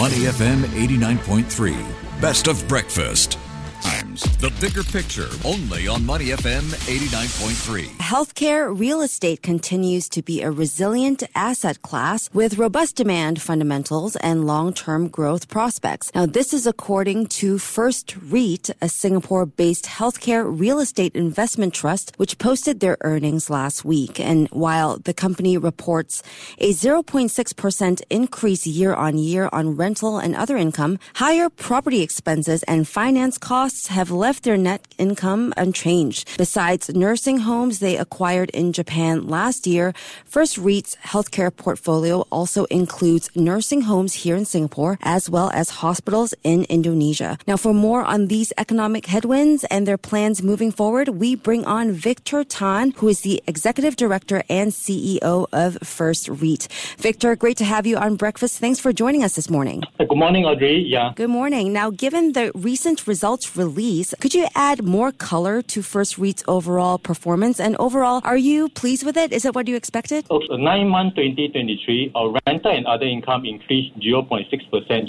Money FM 89.3. Best of breakfast. The bigger picture only on Money FM 89.3. Healthcare real estate continues to be a resilient asset class with robust demand fundamentals and long-term growth prospects. Now, this is according to First REIT, a Singapore-based healthcare real estate investment trust, which posted their earnings last week. And while the company reports a 0.6% increase year on year on rental and other income, higher property expenses and finance costs have left their net income unchanged. Besides nursing homes they acquired in Japan last year, First REIT's healthcare portfolio also includes nursing homes here in Singapore as well as hospitals in Indonesia. Now, for more on these economic headwinds and their plans moving forward, we bring on Victor Tan, who is the executive director and CEO of First REIT. Victor, great to have you on Breakfast. Thanks for joining us this morning. Good morning, Audrey. Yeah. Good morning. Now, given the recent results release. Could you add more color to First REIT's overall performance? And overall, are you pleased with it? Is it what you expected? So, nine month 2023, our rental and other income increased 0.6%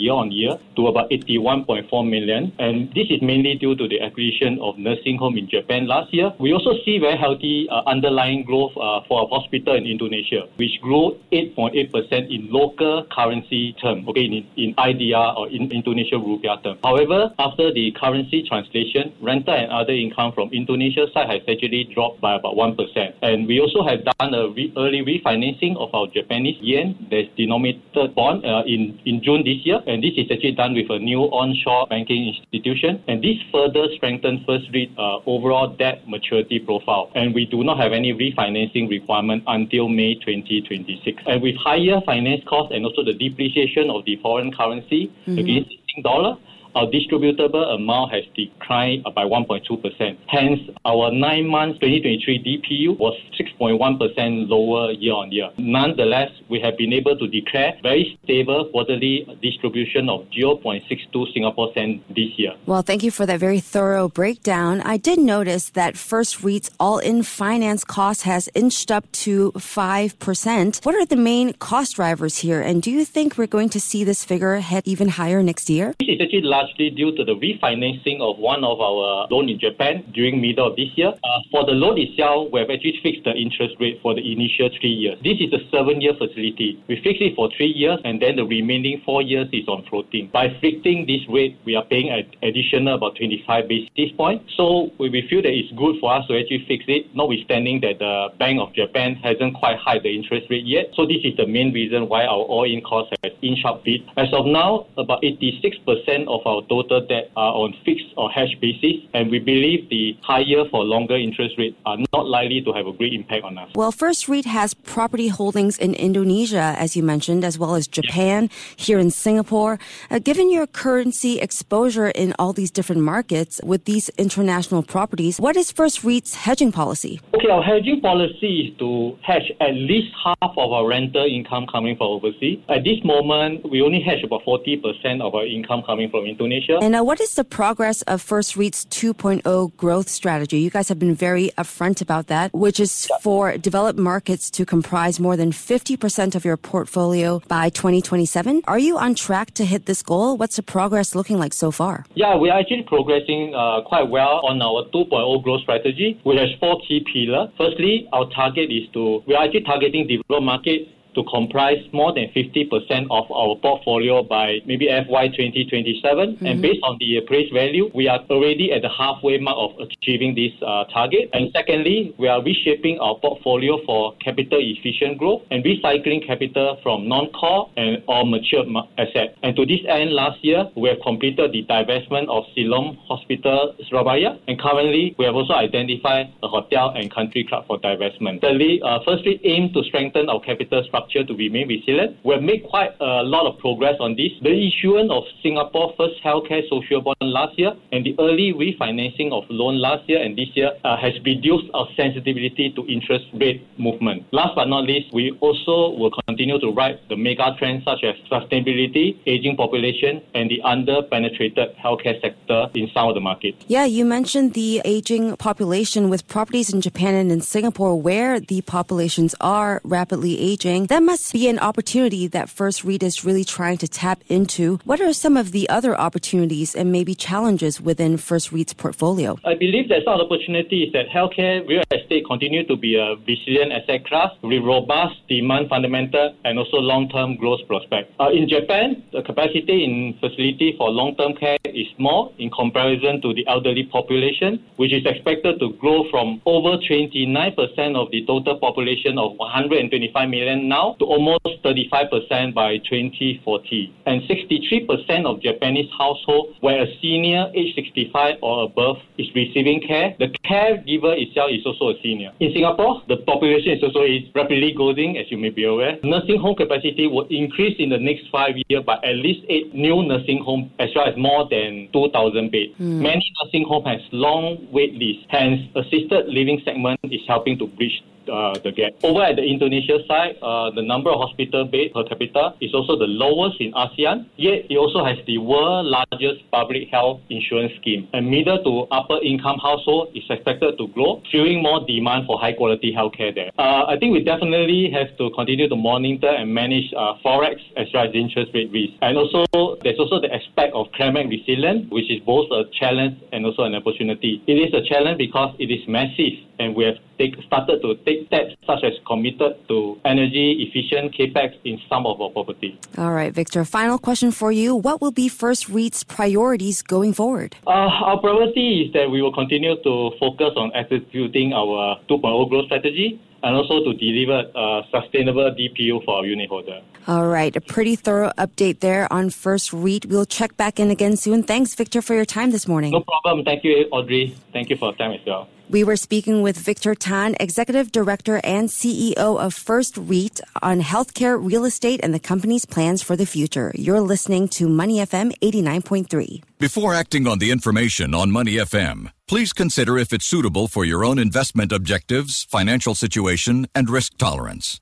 year on year to about 81.4 million. And this is mainly due to the acquisition of nursing home in Japan last year. We also see very healthy uh, underlying growth uh, for our hospital in Indonesia, which grew 8.8% in local currency term, okay, in, in IDR or in Indonesia rupiah term. However, after the currency translation, rental and other income from Indonesia side has actually dropped by about 1%. And we also have done a re- early refinancing of our Japanese yen that's denominated bond uh, in, in June this year. And this is actually done with a new onshore banking institution. And this further strengthens First REIT uh, overall debt maturity profile. And we do not have any refinancing requirement until May 2026. And with higher finance costs and also the depreciation of the foreign currency mm-hmm. against the dollar, our distributable amount has declined by 1.2%. Hence, our nine months 2023 DPU was 6.1% lower year on year. Nonetheless, we have been able to declare very stable quarterly distribution of 0.62 Singapore cent this year. Well, thank you for that very thorough breakdown. I did notice that First REIT's all-in finance cost has inched up to 5%. What are the main cost drivers here? And do you think we're going to see this figure head even higher next year? This is actually largely due to the refinancing of one of our loan in Japan during middle of this year. Uh, for the loan itself, we have actually fixed the interest rate for the initial three years. This is a seven-year facility. We fix it for three years, and then the remaining four years is on floating. By fixing this rate, we are paying an additional about 25 basis points. So we feel that it's good for us to actually fix it, notwithstanding that the Bank of Japan hasn't quite hiked the interest rate yet. So this is the main reason why our all-in cost has inched up bit. As of now, about 86% of our total debt are on fixed or hedge basis, and we believe the higher for longer interest rates are not likely to have a great impact on us. Well, First REIT has property holdings in Indonesia, as you mentioned, as well as Japan, yeah. here in Singapore. Uh, given your currency exposure in all these different markets with these international properties, what is First REIT's hedging policy? Okay, our hedging policy is to hedge at least half of our rental income coming from overseas. At this moment, we only hedge about 40% of our income coming from Indonesia. Indonesia. And uh, what is the progress of First REIT's 2.0 growth strategy? You guys have been very upfront about that, which is for developed markets to comprise more than 50% of your portfolio by 2027. Are you on track to hit this goal? What's the progress looking like so far? Yeah, we are actually progressing uh, quite well on our 2.0 growth strategy, which has four key pillars. Firstly, our target is to, we are actually targeting developed markets to comprise more than 50% of our portfolio by maybe FY 2027. Mm-hmm. And based on the appraised value, we are already at the halfway mark of achieving this uh, target. And secondly, we are reshaping our portfolio for capital efficient growth and recycling capital from non-core and or mature assets. And to this end, last year, we have completed the divestment of Siloam Hospital, Surabaya. And currently, we have also identified a hotel and country club for divestment. Thirdly, uh, firstly, aim to strengthen our capital structure to remain resilient. We have made quite a lot of progress on this. The issuance of Singapore First Healthcare Social Bond last year and the early refinancing of loan last last year and this year uh, has reduced our sensitivity to interest rate movement. Last but not least, we also will continue to ride the mega trends such as sustainability, aging population, and the under-penetrated healthcare sector in some of the markets. Yeah, you mentioned the aging population with properties in Japan and in Singapore where the populations are rapidly aging. That must be an opportunity that First REIT is really trying to tap into. What are some of the other opportunities and maybe challenges within First REIT's portfolio? I believe that some opportunity is that healthcare real estate continue to be a resilient asset class with robust demand fundamental and also long-term growth prospect. Uh, in Japan, the capacity in facility for long-term care is small in comparison to the elderly population, which is expected to grow from over 29% of the total population of 125 million now to almost 35% by 2040. And 63% of Japanese households where a senior age 65 or above is receiving care, the caregiver itself is also a senior. In Singapore, the population is also is rapidly growing, as you may be aware. Nursing home capacity will increase in the next five years by at least eight new nursing homes, as well as more than 2,000 beds. Mm. Many nursing homes has long wait lists. Hence, assisted living segment is helping to bridge uh, the gap. Over at the Indonesia side, uh, the number of hospital beds per capita is also the lowest in ASEAN, yet it also has the world's largest public health insurance scheme. And middle to upper income household is expected to grow, fueling more demand for high quality healthcare there. Uh, I think we definitely have to continue to monitor and manage uh, forex as well as interest rate risk. And also, there's also the aspect of climate resilience, which is both a challenge and also an opportunity. It is a challenge because it is massive and we have take, started to take steps such as committed to energy efficient capex in some of our property. All right, Victor. Final question for you: What will be First REIT's priorities going forward? Uh, our priority is that we will continue to focus on executing our 2.0 growth strategy and also to deliver a sustainable DPU for our unit holder. All right, a pretty thorough update there on First REIT. We'll check back in again soon. Thanks, Victor, for your time this morning. No problem. Thank you, Audrey. Thank you for your time as well. We were speaking with Victor Tan, Executive Director and CEO of First REIT on healthcare, real estate, and the company's plans for the future. You're listening to Money FM 89.3. Before acting on the information on Money FM, please consider if it's suitable for your own investment objectives, financial situation, and risk tolerance.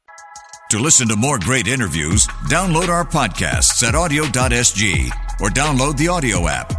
To listen to more great interviews, download our podcasts at awedio.sg or download the AWEDIO app.